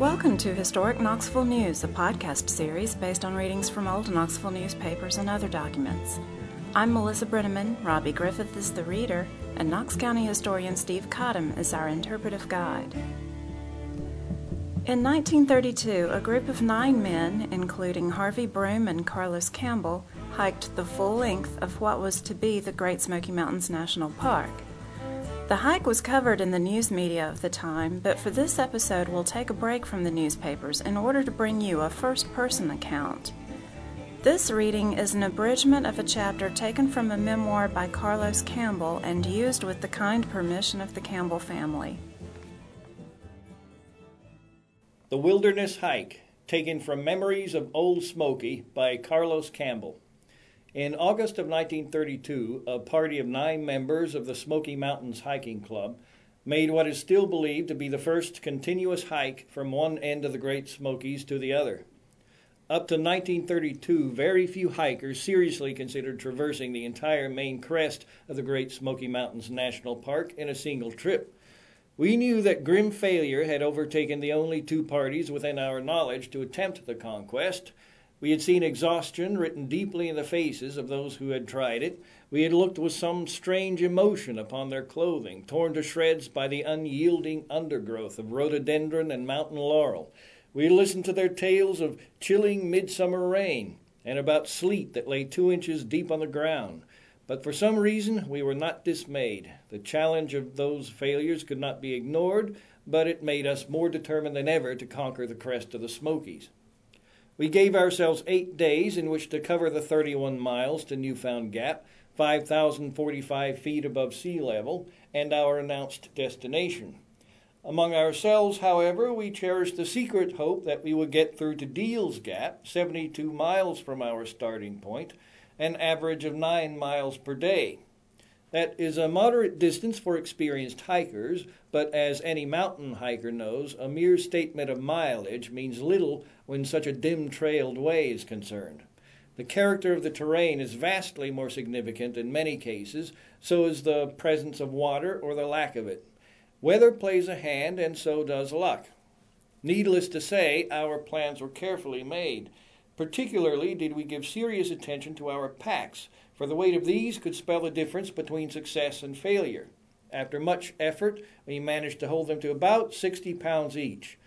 Welcome to Historic Knoxville News, a podcast series based on readings from old Knoxville newspapers and other documents. I'm Melissa Brenneman, Robbie Griffith is the reader, and Knox County historian Steve Cotham is our interpretive guide. In 1932, a group of nine men, including Harvey Broome and Carlos Campbell, hiked the full length of what was to be the Great Smoky Mountains National Park. The hike was covered in the news media of the time, but for this episode, we'll take a break from the newspapers in order to bring you a first person account. This reading is an abridgment of a chapter taken from a memoir by Carlos Campbell and used with the kind permission of the Campbell family. The Wilderness Hike, taken from Memories of Old Smoky by Carlos Campbell. In August of 1932, a party of nine members of the Smoky Mountains Hiking Club made what is still believed to be the first continuous hike from one end of the Great Smokies to the other. Up to 1932, very few hikers seriously considered traversing the entire main crest of the Great Smoky Mountains National Park in a single trip. We knew that grim failure had overtaken the only two parties within our knowledge to attempt the conquest, we had seen exhaustion written deeply in the faces of those who had tried it. We had looked with some strange emotion upon their clothing, torn to shreds by the unyielding undergrowth of rhododendron and mountain laurel. We listened to their tales of chilling midsummer rain and about sleet that lay two inches deep on the ground. But for some reason, we were not dismayed. The challenge of those failures could not be ignored, but it made us more determined than ever to conquer the crest of the Smokies. We gave ourselves eight days in which to cover the 31 miles to Newfound Gap, 5,045 feet above sea level, and our announced destination. Among ourselves, however, we cherished the secret hope that we would get through to Deals Gap, 72 miles from our starting point, an average of 9 miles per day. That is a moderate distance for experienced hikers, but as any mountain hiker knows, a mere statement of mileage means little when such a dim trailed way is concerned. The character of the terrain is vastly more significant in many cases, so is the presence of water or the lack of it. Weather plays a hand, and so does luck. Needless to say, our plans were carefully made. Particularly did we give serious attention to our packs, for the weight of these could spell the difference between success and failure. After much effort, we managed to hold them to about 60 pounds each.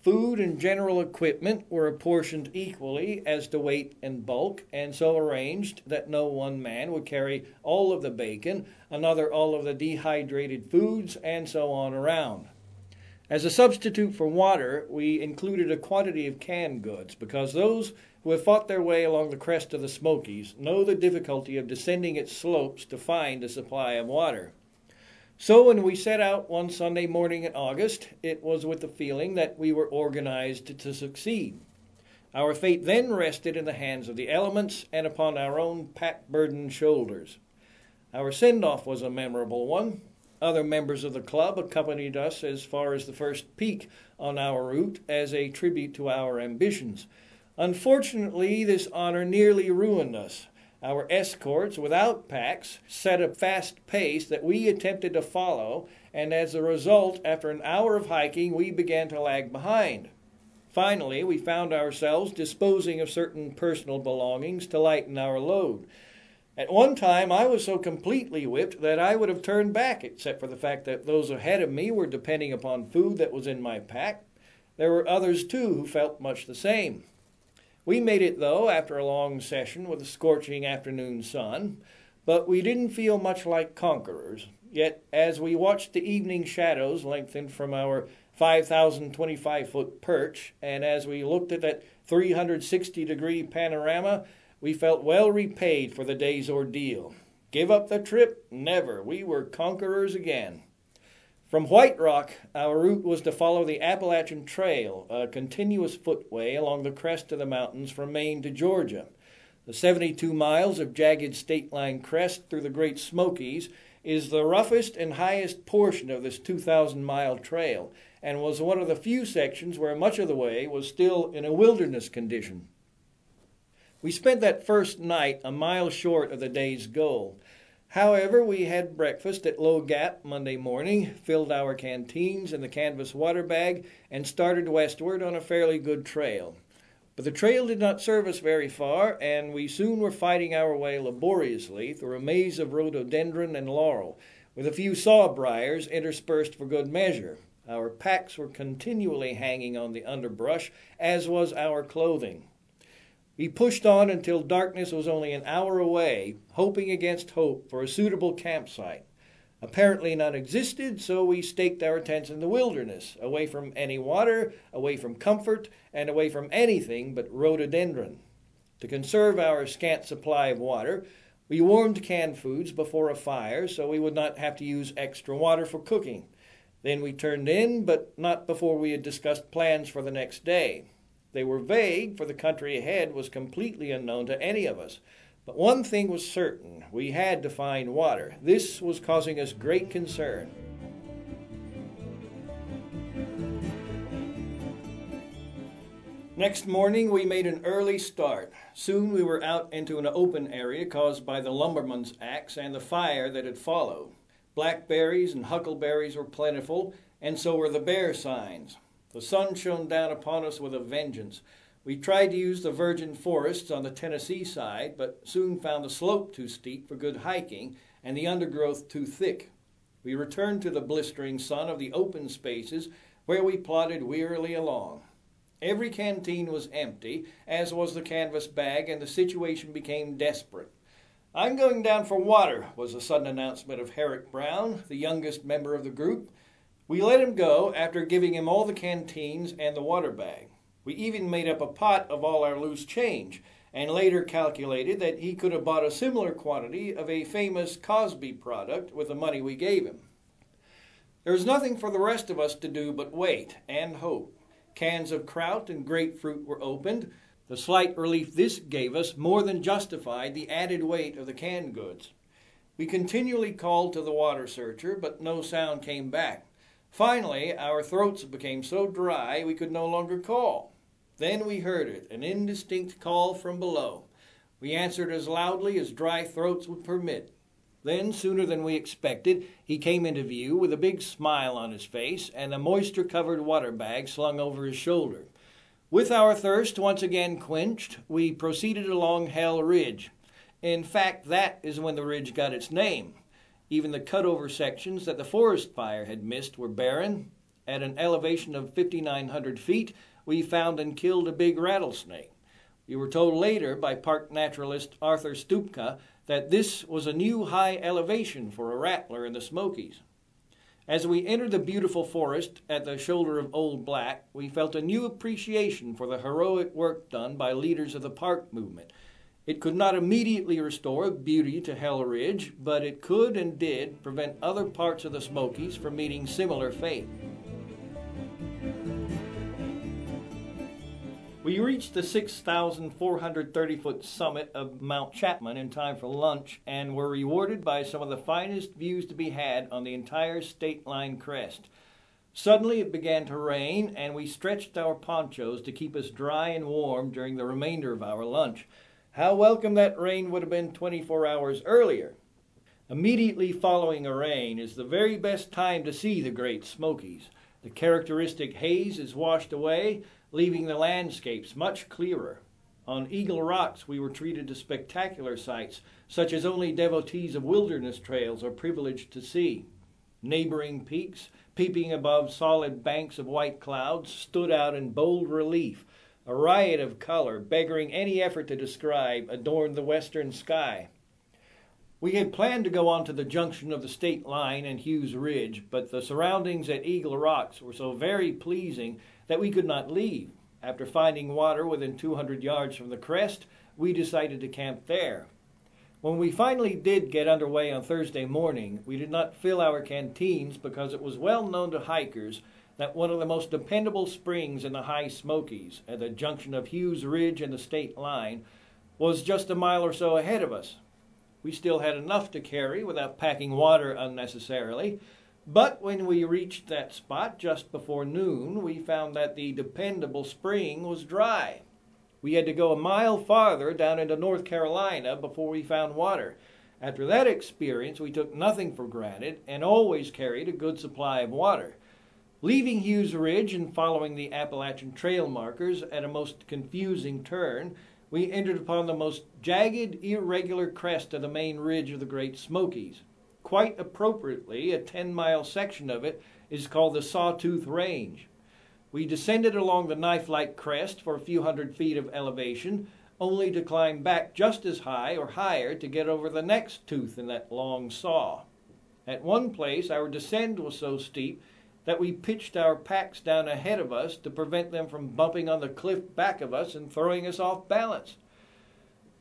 Food and general equipment were apportioned equally as to weight and bulk, and so arranged that no one man would carry all of the bacon, another all of the dehydrated foods, and so on around. As a substitute for water, we included a quantity of canned goods because those who have fought their way along the crest of the Smokies know the difficulty of descending its slopes to find a supply of water. So, when we set out one Sunday morning in August, it was with the feeling that we were organized to succeed. Our fate then rested in the hands of the elements and upon our own pack burdened shoulders. Our send off was a memorable one. Other members of the club accompanied us as far as the first peak on our route as a tribute to our ambitions. Unfortunately, this honor nearly ruined us. Our escorts, without packs, set a fast pace that we attempted to follow, and as a result, after an hour of hiking, we began to lag behind. Finally, we found ourselves disposing of certain personal belongings to lighten our load. At one time, I was so completely whipped that I would have turned back, except for the fact that those ahead of me were depending upon food that was in my pack. There were others, too, who felt much the same. We made it, though, after a long session with a scorching afternoon sun, but we didn't feel much like conquerors. Yet, as we watched the evening shadows lengthen from our 5,025 foot perch, and as we looked at that 360 degree panorama, we felt well repaid for the day's ordeal. Give up the trip? Never. We were conquerors again. From White Rock, our route was to follow the Appalachian Trail, a continuous footway along the crest of the mountains from Maine to Georgia. The 72 miles of jagged state line crest through the Great Smokies is the roughest and highest portion of this 2,000 mile trail and was one of the few sections where much of the way was still in a wilderness condition. We spent that first night a mile short of the day's goal. However, we had breakfast at Low Gap Monday morning, filled our canteens and the canvas water bag, and started westward on a fairly good trail. But the trail did not serve us very far, and we soon were fighting our way laboriously through a maze of rhododendron and laurel, with a few sawbriars interspersed for good measure. Our packs were continually hanging on the underbrush, as was our clothing. We pushed on until darkness was only an hour away, hoping against hope for a suitable campsite. Apparently none existed, so we staked our tents in the wilderness, away from any water, away from comfort, and away from anything but rhododendron. To conserve our scant supply of water, we warmed canned foods before a fire so we would not have to use extra water for cooking. Then we turned in, but not before we had discussed plans for the next day. They were vague, for the country ahead was completely unknown to any of us. But one thing was certain we had to find water. This was causing us great concern. Next morning, we made an early start. Soon we were out into an open area caused by the lumberman's axe and the fire that had followed. Blackberries and huckleberries were plentiful, and so were the bear signs. The sun shone down upon us with a vengeance. We tried to use the virgin forests on the Tennessee side, but soon found the slope too steep for good hiking and the undergrowth too thick. We returned to the blistering sun of the open spaces where we plodded wearily along. Every canteen was empty, as was the canvas bag, and the situation became desperate. I'm going down for water, was the sudden announcement of Herrick Brown, the youngest member of the group. We let him go after giving him all the canteens and the water bag. We even made up a pot of all our loose change, and later calculated that he could have bought a similar quantity of a famous Cosby product with the money we gave him. There was nothing for the rest of us to do but wait and hope. Cans of kraut and grapefruit were opened. The slight relief this gave us more than justified the added weight of the canned goods. We continually called to the water searcher, but no sound came back. Finally, our throats became so dry we could no longer call. Then we heard it, an indistinct call from below. We answered as loudly as dry throats would permit. Then, sooner than we expected, he came into view with a big smile on his face and a moisture covered water bag slung over his shoulder. With our thirst once again quenched, we proceeded along Hell Ridge. In fact, that is when the ridge got its name. Even the cutover sections that the forest fire had missed were barren. At an elevation of 5,900 feet, we found and killed a big rattlesnake. We were told later by park naturalist Arthur Stupka that this was a new high elevation for a rattler in the Smokies. As we entered the beautiful forest at the shoulder of Old Black, we felt a new appreciation for the heroic work done by leaders of the park movement it could not immediately restore beauty to Hell Ridge, but it could and did prevent other parts of the Smokies from meeting similar fate. We reached the 6,430 foot summit of Mount Chapman in time for lunch and were rewarded by some of the finest views to be had on the entire state line crest. Suddenly it began to rain, and we stretched our ponchos to keep us dry and warm during the remainder of our lunch. How welcome that rain would have been 24 hours earlier. Immediately following a rain is the very best time to see the Great Smokies. The characteristic haze is washed away, leaving the landscapes much clearer. On Eagle Rocks, we were treated to spectacular sights, such as only devotees of wilderness trails are privileged to see. Neighboring peaks, peeping above solid banks of white clouds, stood out in bold relief, a riot of color, beggaring any effort to describe, adorned the western sky. We had planned to go on to the junction of the state line and Hughes Ridge, but the surroundings at Eagle Rocks were so very pleasing that we could not leave. After finding water within 200 yards from the crest, we decided to camp there. When we finally did get underway on Thursday morning, we did not fill our canteens because it was well known to hikers that one of the most dependable springs in the high Smokies, at the junction of Hughes Ridge and the state line, was just a mile or so ahead of us. We still had enough to carry without packing water unnecessarily, but when we reached that spot just before noon, we found that the dependable spring was dry. We had to go a mile farther down into North Carolina before we found water, After that experience, we took nothing for granted and always carried a good supply of water. Leaving Hughes Ridge and following the Appalachian Trail markers at a most confusing turn, we entered upon the most jagged, irregular crest of the main ridge of the Great Smokies. Quite appropriately, a 10 mile section of it is called the Sawtooth Range. We descended along the knife like crest for a few hundred feet of elevation, only to climb back just as high or higher to get over the next tooth in that long saw. At one place, our descent was so steep that we pitched our packs down ahead of us to prevent them from bumping on the cliff back of us and throwing us off balance.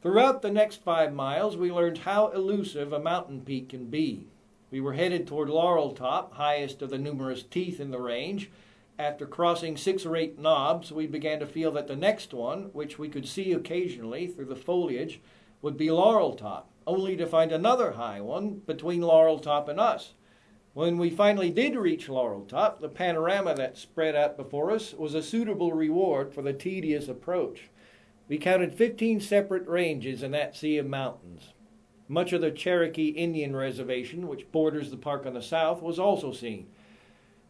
Throughout the next five miles, we learned how elusive a mountain peak can be. We were headed toward Laurel Top, highest of the numerous teeth in the range. After crossing six or eight knobs, we began to feel that the next one, which we could see occasionally through the foliage, would be Laurel Top, only to find another high one between Laurel Top and us. When we finally did reach Laurel Top, the panorama that spread out before us was a suitable reward for the tedious approach. We counted 15 separate ranges in that sea of mountains. Much of the Cherokee Indian Reservation, which borders the park on the south, was also seen.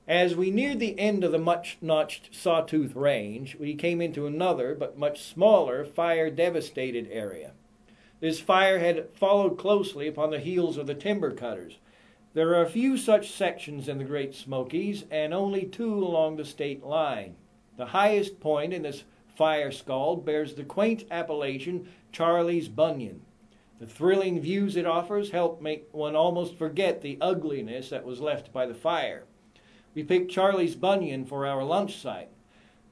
As we neared the end of the much notched Sawtooth Range, we came into another, but much smaller, fire devastated area. This fire had followed closely upon the heels of the timber cutters. There are a few such sections in the Great Smokies and only two along the state line. The highest point in this fire scald bears the quaint appellation Charlie's Bunion. The thrilling views it offers help make one almost forget the ugliness that was left by the fire. We picked Charlie's Bunion for our lunch site.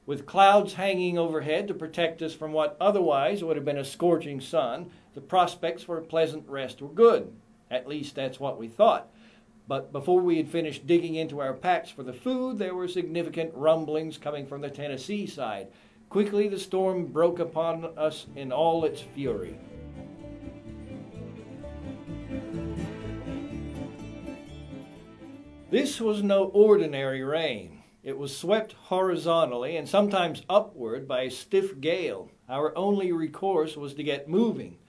With clouds hanging overhead to protect us from what otherwise would have been a scorching sun, the prospects for a pleasant rest were good. At least that's what we thought. But before we had finished digging into our packs for the food, there were significant rumblings coming from the Tennessee side. Quickly, the storm broke upon us in all its fury. This was no ordinary rain. It was swept horizontally and sometimes upward by a stiff gale. Our only recourse was to get moving.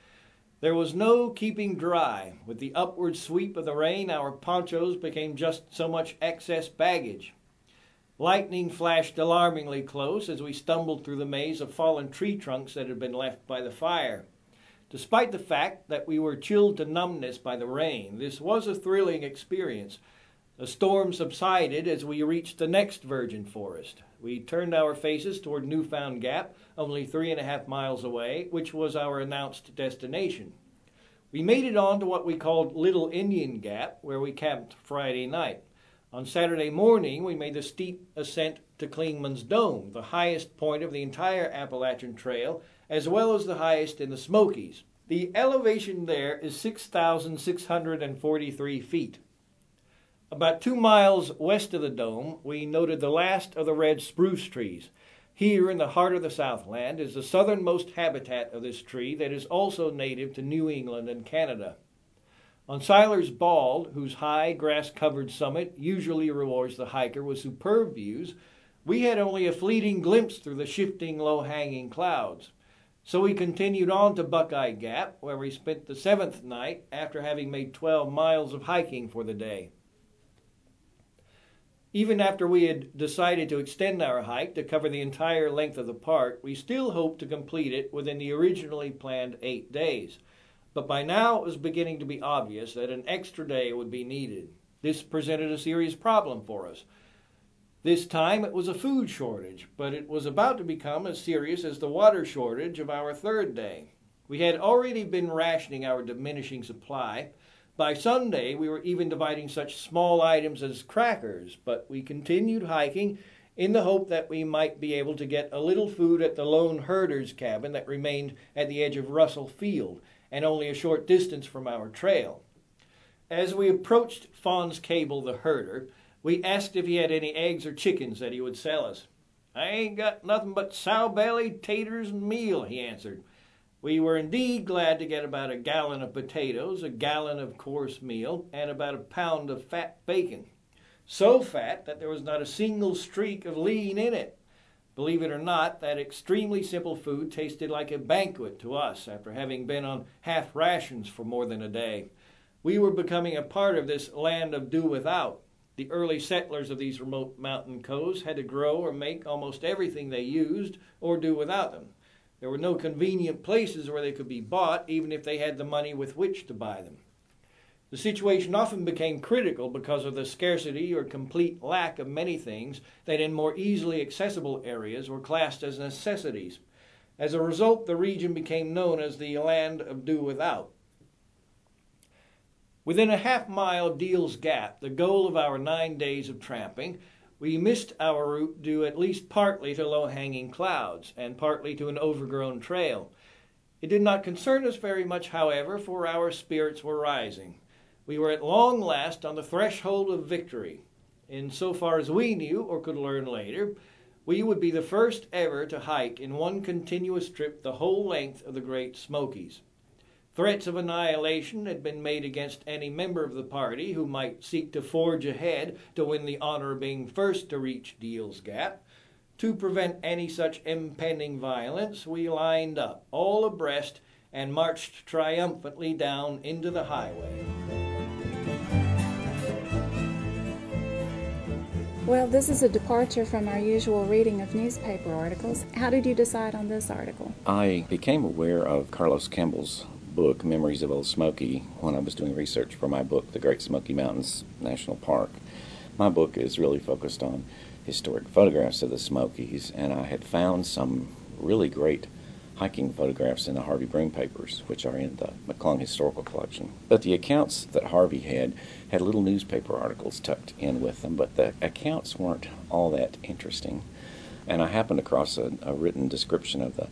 There was no keeping dry. With the upward sweep of the rain, our ponchos became just so much excess baggage. Lightning flashed alarmingly close as we stumbled through the maze of fallen tree trunks that had been left by the fire. Despite the fact that we were chilled to numbness by the rain, this was a thrilling experience. The storm subsided as we reached the next virgin forest. We turned our faces toward Newfound Gap, only three and a half miles away, which was our announced destination. We made it on to what we called Little Indian Gap, where we camped Friday night. On Saturday morning, we made the steep ascent to Clingman's Dome, the highest point of the entire Appalachian Trail, as well as the highest in the Smokies. The elevation there is 6,643 feet. About two miles west of the dome, we noted the last of the red spruce trees. Here, in the heart of the Southland, is the southernmost habitat of this tree that is also native to New England and Canada. On Siler's Bald, whose high, grass covered summit usually rewards the hiker with superb views, we had only a fleeting glimpse through the shifting, low hanging clouds. So we continued on to Buckeye Gap, where we spent the seventh night after having made 12 miles of hiking for the day. Even after we had decided to extend our hike to cover the entire length of the park, we still hoped to complete it within the originally planned eight days. But by now it was beginning to be obvious that an extra day would be needed. This presented a serious problem for us. This time it was a food shortage, but it was about to become as serious as the water shortage of our third day. We had already been rationing our diminishing supply, by Sunday, we were even dividing such small items as crackers, but we continued hiking in the hope that we might be able to get a little food at the lone herder's cabin that remained at the edge of Russell Field and only a short distance from our trail. As we approached Fons Cable, the herder, we asked if he had any eggs or chickens that he would sell us. I ain't got nothing but sow belly, taters, and meal, he answered. We were indeed glad to get about a gallon of potatoes, a gallon of coarse meal, and about a pound of fat bacon. So fat that there was not a single streak of lean in it. Believe it or not, that extremely simple food tasted like a banquet to us after having been on half rations for more than a day. We were becoming a part of this land of do without. The early settlers of these remote mountain coasts had to grow or make almost everything they used or do without them. There were no convenient places where they could be bought, even if they had the money with which to buy them. The situation often became critical because of the scarcity or complete lack of many things that in more easily accessible areas were classed as necessities. As a result, the region became known as the land of do without. Within a half mile of Deal's Gap, the goal of our nine days of tramping, we missed our route due at least partly to low hanging clouds and partly to an overgrown trail. It did not concern us very much, however, for our spirits were rising. We were at long last on the threshold of victory. In so far as we knew, or could learn later, we would be the first ever to hike in one continuous trip the whole length of the Great Smokies. Threats of annihilation had been made against any member of the party who might seek to forge ahead to win the honor of being first to reach Deal's Gap. To prevent any such impending violence, we lined up, all abreast, and marched triumphantly down into the highway. Well, this is a departure from our usual reading of newspaper articles. How did you decide on this article? I became aware of Carlos Campbell's book, Memories of Old Smoky, when I was doing research for my book, The Great Smoky Mountains National Park. My book is really focused on historic photographs of the Smokies, and I had found some really great hiking photographs in the Harvey Broome papers, which are in the McClung Historical Collection. But the accounts that Harvey had had little newspaper articles tucked in with them, but the accounts weren't all that interesting. And I happened across a, a written description of the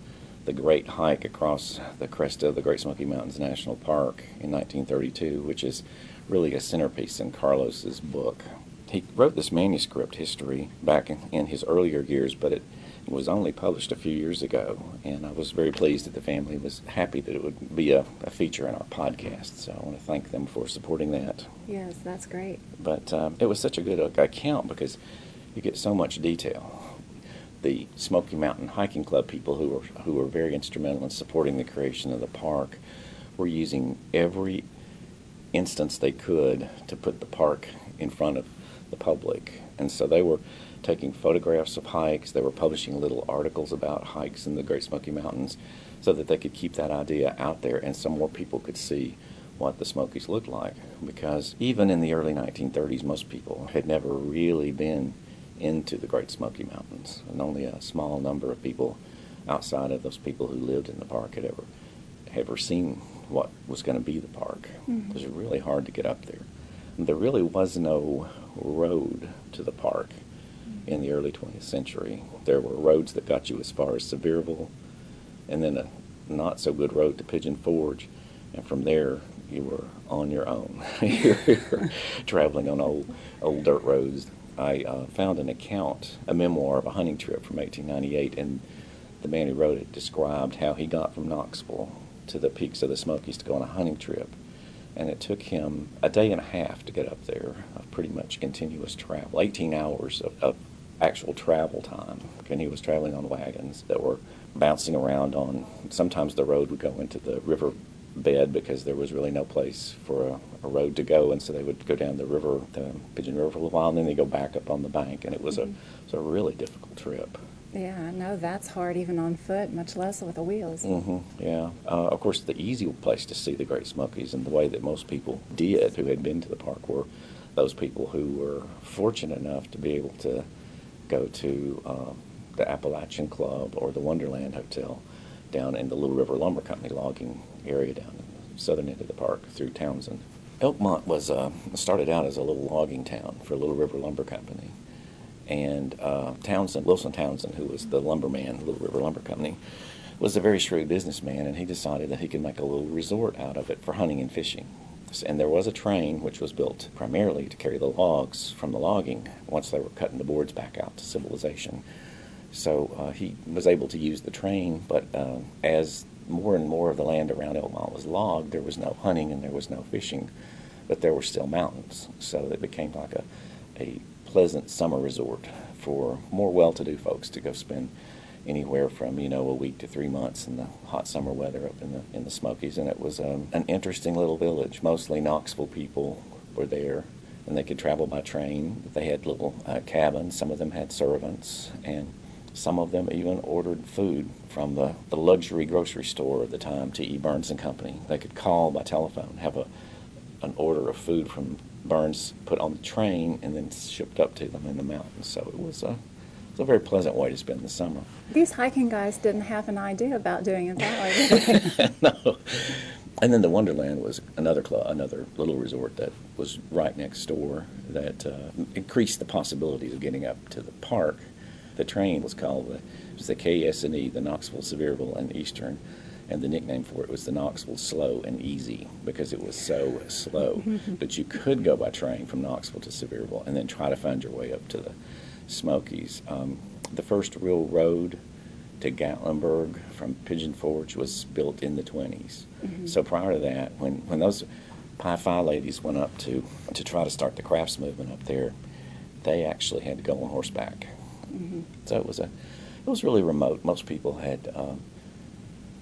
the great hike across the crest of the Great Smoky Mountains National Park in 1932, which is really a centerpiece in Carlos's book. He wrote this manuscript history back in, in his earlier years, but it was only published a few years ago, and I was very pleased that the family was happy that it would be a, a feature in our podcast. So I want to thank them for supporting that. Yes, that's great. But um, it was such a good account because you get so much detail the Smoky Mountain Hiking Club people who were who were very instrumental in supporting the creation of the park were using every instance they could to put the park in front of the public. And so they were taking photographs of hikes, they were publishing little articles about hikes in the Great Smoky Mountains so that they could keep that idea out there and some more people could see what the Smokies looked like. Because even in the early 1930s, most people had never really been into the Great Smoky Mountains, and only a small number of people outside of those people who lived in the park had ever ever seen what was going to be the park. Mm-hmm. It was really hard to get up there. And there really was no road to the park mm-hmm. in the early 20th century. There were roads that got you as far as Sevierville, and then a not so good road to Pigeon Forge, and from there you were on your own. you were traveling on old old dirt roads I uh, found an account, a memoir of a hunting trip from 1898, and the man who wrote it described how he got from Knoxville to the peaks of the Smokies to go on a hunting trip. And it took him a day and a half to get up there of pretty much continuous travel, 18 hours of, of actual travel time. And he was traveling on wagons that were bouncing around on, sometimes the road would go into the river bed because there was really no place for a, a, road to go, and so they would go down the river, the Pigeon River, for a while, and then they go back up on the bank, and it was mm-hmm. a it was a really difficult trip. Yeah, I know that's hard even on foot, much less with the wheels. Mm-hmm, yeah. Uh, of course, the easy place to see the Great Smokies and the way that most people did who had been to the park were those people who were fortunate enough to be able to go to uh, the Appalachian Club or the Wonderland Hotel down in the Little River Lumber Company logging area down in the southern end of the park through Townsend. Elkmont was uh, started out as a little logging town for Little River Lumber Company, and uh, Townsend, Wilson Townsend, who was the lumberman, Little River Lumber Company, was a very shrewd businessman, and he decided that he could make a little resort out of it for hunting and fishing. And there was a train which was built primarily to carry the logs from the logging once they were cutting the boards back out to civilization. So uh, he was able to use the train, but uh, as more and more of the land around Elkmont was logged, there was no hunting and there was no fishing, but there were still mountains. So it became like a, a pleasant summer resort for more well to do folks to go spend anywhere from you know a week to three months in the hot summer weather up in the in the Smokies, and it was um, an interesting little village. Mostly Knoxville people were there, and they could travel by train. They had little uh, cabins. Some of them had servants, and some of them even ordered food from the, the luxury grocery store at the time, T.E. Burns and Company. They could call by telephone, have a an order of food from Burns put on the train, and then shipped up to them in the mountains. So it was a it's a very pleasant way to spend the summer. These hiking guys didn't have an idea about doing it that way. no. And then the Wonderland was another club, another little resort that was right next door that uh, increased the possibilities of getting up to the park. The train was called the, was the KS&E, the Knoxville, Sevierville, and Eastern, and the nickname for it was the Knoxville Slow and Easy because it was so slow. but you could go by train from Knoxville to Sevierville and then try to find your way up to the Smokies. Um, the first real road to Gatlinburg from Pigeon Forge was built in the 20s. Mm-hmm. So prior to that, when, when those Pi Phi ladies went up to, to try to start the crafts movement up there, they actually had to go on horseback. Mm-hmm. So it was a it was really remote. Most people had um,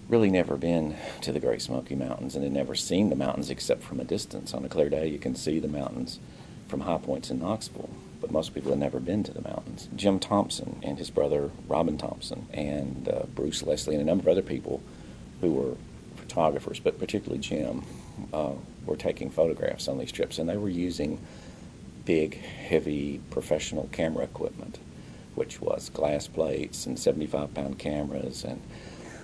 really never been to the Great Smoky Mountains and had never seen the mountains except from a distance. On a clear day, you can see the mountains from high points in Knoxville but most people had never been to the mountains. Jim Thompson and his brother Robin Thompson and uh, Bruce Leslie and a number of other people who were photographers, but particularly Jim, uh, were taking photographs on these trips, and they were using big, heavy professional camera equipment, which was glass plates and 75 pound cameras, and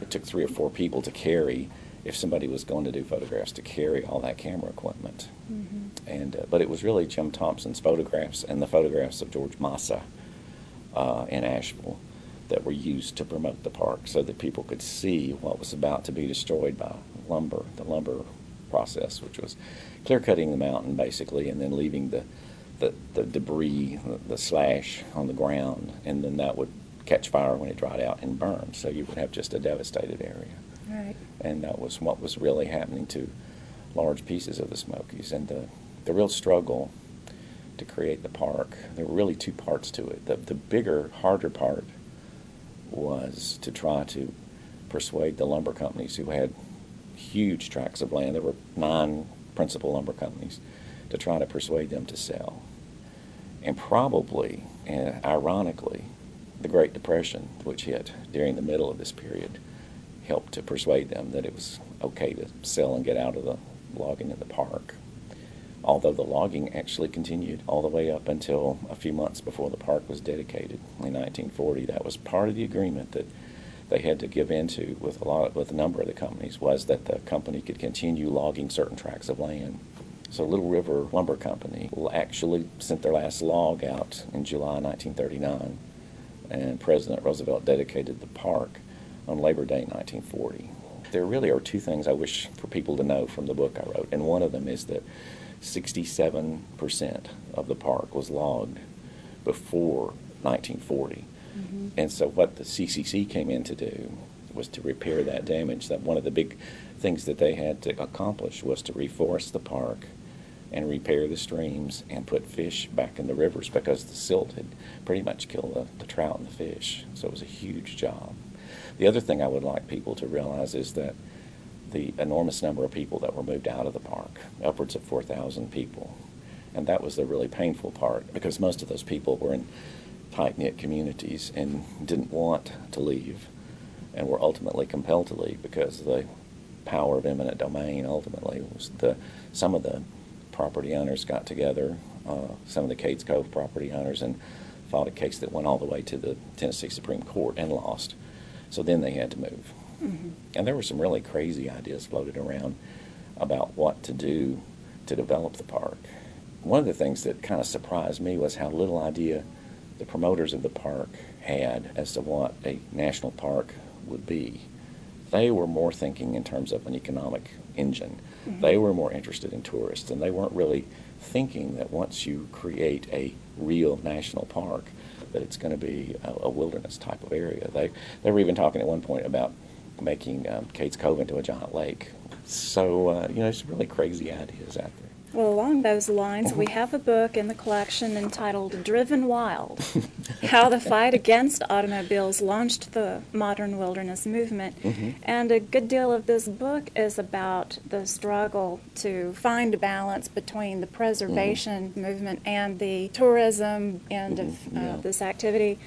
it took three or four people to carry if somebody was going to do photographs to carry all that camera equipment. Mm-hmm. And uh, but it was really Jim Thompson's photographs and the photographs of George Masa uh, in Asheville that were used to promote the park, so that people could see what was about to be destroyed by lumber, the lumber process, which was clear cutting the mountain basically, and then leaving the the, the debris, the, slash on the ground, and then that would catch fire when it dried out and burn. So you would have just a devastated area. Right. And that was what was really happening to large pieces of the Smokies. And the, the real struggle to create the park, there were really two parts to it. The, the bigger, harder part was to try to persuade the lumber companies who had huge tracts of land. There were nine principal lumber companies to try to persuade them to sell. And probably, and ironically, the Great Depression, which hit during the middle of this period, helped to persuade them that it was okay to sell and get out of the logging in the park. Although the logging actually continued all the way up until a few months before the park was dedicated in 1940. That was part of the agreement that they had to give into with a lot with a number of the companies was that the company could continue logging certain tracts of land. So Little River Lumber Company actually sent their last log out in July 1939, and President Roosevelt dedicated the park on Labor Day 1940. There really are two things I wish for people to know from the book I wrote, and one of them is that 67% of the park was logged before 1940. Mm-hmm. And so, what the CCC came in to do was to repair that damage. That one of the big things that they had to accomplish was to reforest the park and repair the streams and put fish back in the rivers because the silt had pretty much killed the, the trout and the fish. So, it was a huge job. The other thing I would like people to realize is that the enormous number of people that were moved out of the park, upwards of 4,000 people. And that was the really painful part because most of those people were in tight knit communities and didn't want to leave and were ultimately compelled to leave because the power of eminent domain ultimately was the some of the property owners got together, uh, some of the Cades Cove property owners, and filed a case that went all the way to the Tennessee Supreme Court and lost. So then they had to move. Mm-hmm. And there were some really crazy ideas floated around about what to do to develop the park. One of the things that kind of surprised me was how little idea the promoters of the park had as to what a national park would be. They were more thinking in terms of an economic engine. Mm-hmm. They were more interested in tourists, and they weren't really thinking that once you create a real national park, that it's going to be a, a, wilderness type of area. They they were even talking at one point about making um, Cades Cove into a giant lake. So uh, you know, some really crazy ideas out there. Well, along those lines, we have a book in the collection entitled Driven Wild How the Fight Against Automobiles Launched the Modern Wilderness Movement. Mm-hmm. And a good deal of this book is about the struggle to find a balance between the preservation mm-hmm. movement and the tourism end mm-hmm. of uh, yeah. this activity.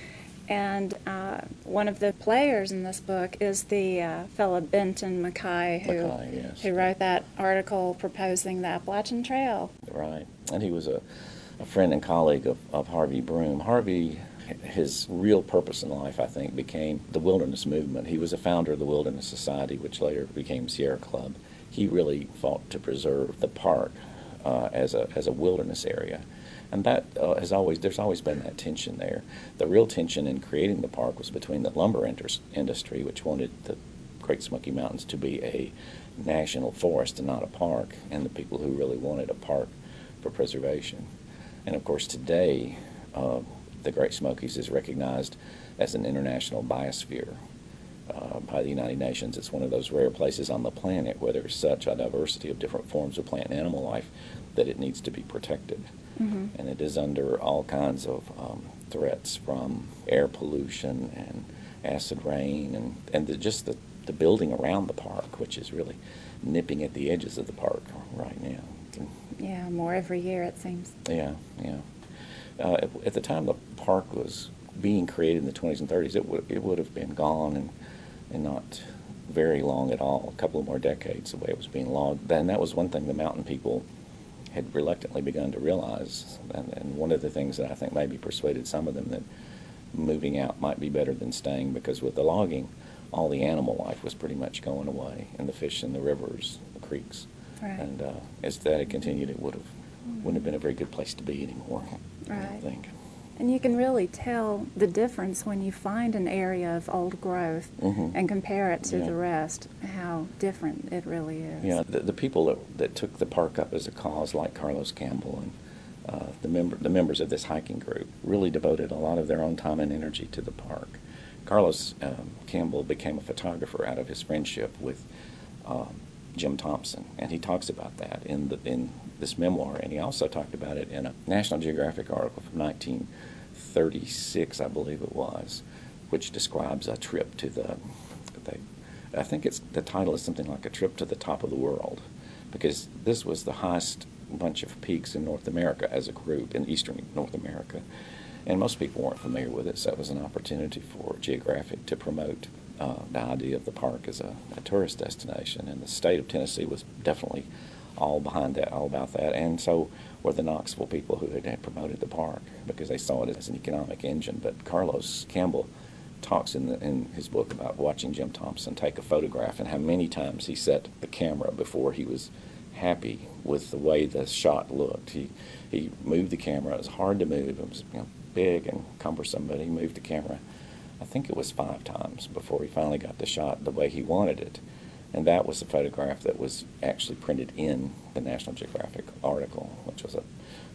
And uh, one of the players in this book is the uh, fellow Benton Mackay, who, MacKaye, yes. who wrote that article proposing the Appalachian Trail. Right. And he was a, a friend and colleague of, of Harvey Broome. Harvey, his real purpose in life, I think, became the wilderness movement. He was a founder of the Wilderness Society, which later became Sierra Club. He really fought to preserve the park uh, as, a, as a wilderness area and that uh, has always there's always been that tension there. The real tension in creating the park was between the lumber industry, which wanted the Great Smoky Mountains to be a national forest and not a park, and the people who really wanted a park for preservation. And of course, today, uh, the Great Smokies is recognized as an international biosphere uh, by the United Nations. It's one of those rare places on the planet where there's such a diversity of different forms of plant and animal life that it needs to be protected mm-hmm. and it is under all kinds of um, threats from air pollution and acid rain and, and the, just the, the building around the park, which is really nipping at the edges of the park right now. Yeah, more every year it seems. Yeah, yeah. Uh, at, at, the time the park was being created in the 20s and 30s, it would it would have been gone and and not very long at all. A couple of more decades the way it was being logged. And that was one thing the mountain people had reluctantly begun to realize. And, and, one of the things that I think maybe persuaded some of them that moving out might be better than staying because with the logging, all the animal life was pretty much going away, and the fish in the rivers, the creeks. Right. And uh, as that had continued, it would have wouldn't have been a very good place to be anymore. Right. I think. And you can really tell the difference when you find an area of old growth mm-hmm. and compare it to yeah. the rest, how different it really is. Yeah, the, the people that, that took the park up as a cause, like Carlos Campbell and uh, the, member, the members of this hiking group, really devoted a lot of their own time and energy to the park. Carlos um, Campbell became a photographer out of his friendship with um, Jim Thompson, and he talks about that in the in this memoir, and he also talked about it in a National Geographic article from 1936, I believe it was, which describes a trip to the. the I think it's the title is something like a trip to the top of the world, because this was the highest bunch of peaks in North America as a group in eastern North America, and most people weren't familiar with it, so it was an opportunity for Geographic to promote uh, the idea of the park as a, a, tourist destination, and the state of Tennessee was definitely all behind that, all about that, and so were the Knoxville people who had, promoted the park because they saw it as an economic engine. But Carlos Campbell talks in, the, in his book about watching Jim Thompson take a photograph and how many times he set the camera before he was happy with the way the shot looked. He he moved the camera. It was hard to move. It was you know, big and cumbersome, but he moved the camera I think it was five times before he finally got the shot the way he wanted it. And that was the photograph that was actually printed in the National Geographic article, which was a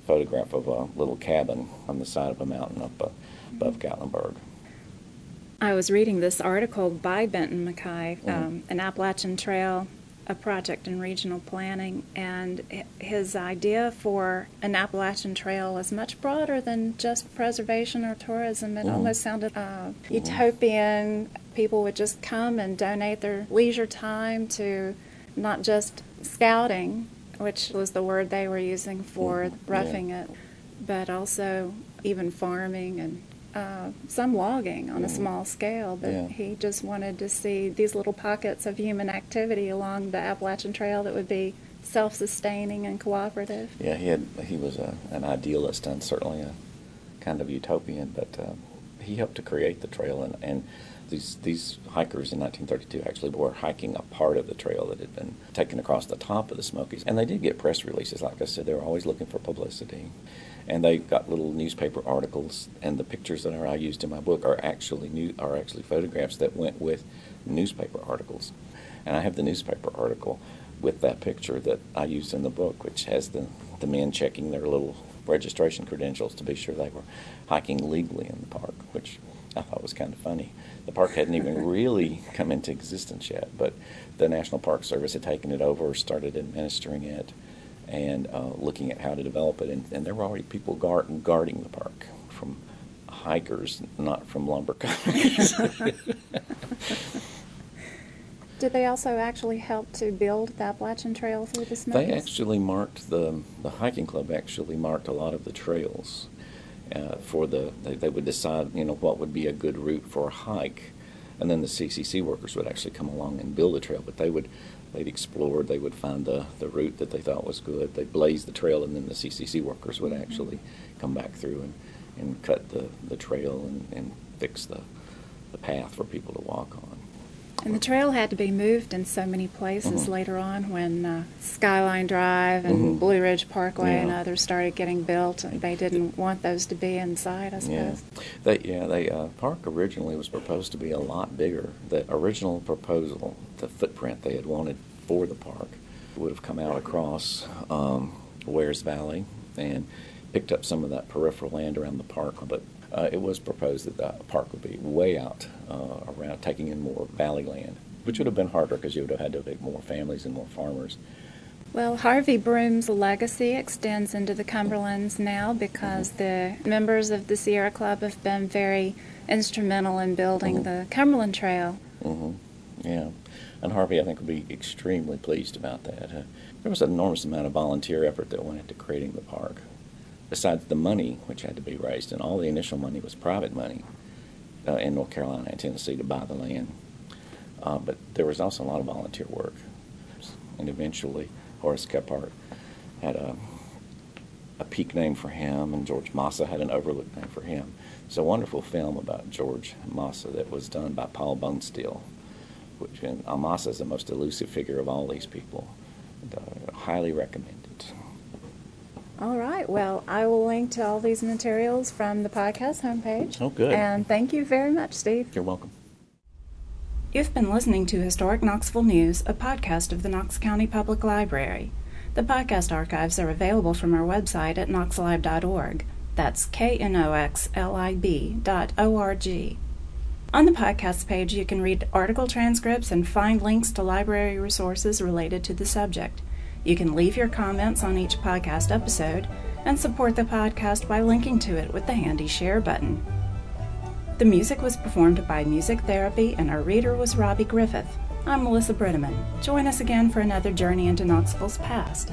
photograph of a little cabin on the side of a mountain up above Gatlinburg. I was reading this article by Benton MacKaye, mm-hmm. um, an Appalachian Trail a project in regional planning, and his idea for an Appalachian Trail is much broader than just preservation or tourism. It mm. almost sounded uh, utopian. People would just come and donate their leisure time to not just scouting, which was the word they were using for mm. roughing yeah. it, but also even farming and uh, some logging on a small scale, but yeah. he just wanted to see these little pockets of human activity along the Appalachian Trail that would be self-sustaining and cooperative. Yeah, he had he was a, an idealist and certainly a kind of utopian, but uh, he helped to create the trail and, and these these hikers in 1932 actually were hiking a part of the trail that had been taken across the top of the Smokies, and they did get press releases. Like I said, they were always looking for publicity and they've got little newspaper articles. And the pictures that are, I used in my book are actually new, are actually photographs that went with newspaper articles. And I have the newspaper article with that picture that I used in the book, which has the the men checking their little registration credentials to be sure they were hiking legally in the park, which I thought was kind of funny. The park hadn't even really come into existence yet, but the National Park Service had taken it over, started administering it, and uh, looking at how to develop it. And, and there were already people guard, guarding the park from hikers, not from lumber companies. Did they also actually help to build the Appalachian Trail through the Smokies? They actually marked the the hiking club actually marked a lot of the trails uh, for the they, they, would decide you know what would be a good route for a hike, and then the CCC workers would actually come along and build a trail. But they would they'd explore, they would find the the route that they thought was good. They'd blaze the trail, and then the CCC workers would actually come back through and, and cut the, the trail and, and fix the the path for people to walk on. And the trail had to be moved in so many places mm-hmm. later on when uh, Skyline Drive and mm-hmm. Blue Ridge Parkway yeah. and others started getting built. They didn't want those to be inside, I suppose. Yeah, they, yeah, they uh, park originally was proposed to be a lot bigger. The original proposal, the footprint they had wanted for the park, would have come out across um, Wears Valley and picked up some of that peripheral land around the park, but uh, it was proposed that the park would be way out uh, around, taking in more valley land, which would have been harder because you would have had to make more families and more farmers. Well, Harvey Broome's legacy extends into the Cumberlands now because mm-hmm. the members of the Sierra Club have been very instrumental in building mm-hmm. the Cumberland Trail. Mm-hmm. Yeah, and Harvey, I think, would be extremely pleased about that. Uh, there was an enormous amount of volunteer effort that went into creating the park besides the money which had to be raised, and all the initial money was private money uh, in North Carolina and Tennessee to buy the land. Uh, but there was also a lot of volunteer work, and eventually Horace Kephart had a a peak name for him, and George Masa had an overlook name for him. It's a wonderful film about George Masa that was done by Paul Bonesteel, which and Masa is the most elusive figure of all these people. And, uh, highly recommend. All right. Well, I will link to all these materials from the podcast homepage. Oh, good. And thank you very much, Steve. You're welcome. You've been listening to Historic Knoxville News, a podcast of the Knox County Public Library. The podcast archives are available from our website at knoxlib.org. That's K N O X L I B dot O R G. On the podcast page, you can read article transcripts and find links to library resources related to the subject. You can leave your comments on each podcast episode and support the podcast by linking to it with the handy share button. The music was performed by Music Therapy, and our reader was Robbie Griffith. I'm Melissa Brittaman. Join us again for another journey into Knoxville's past.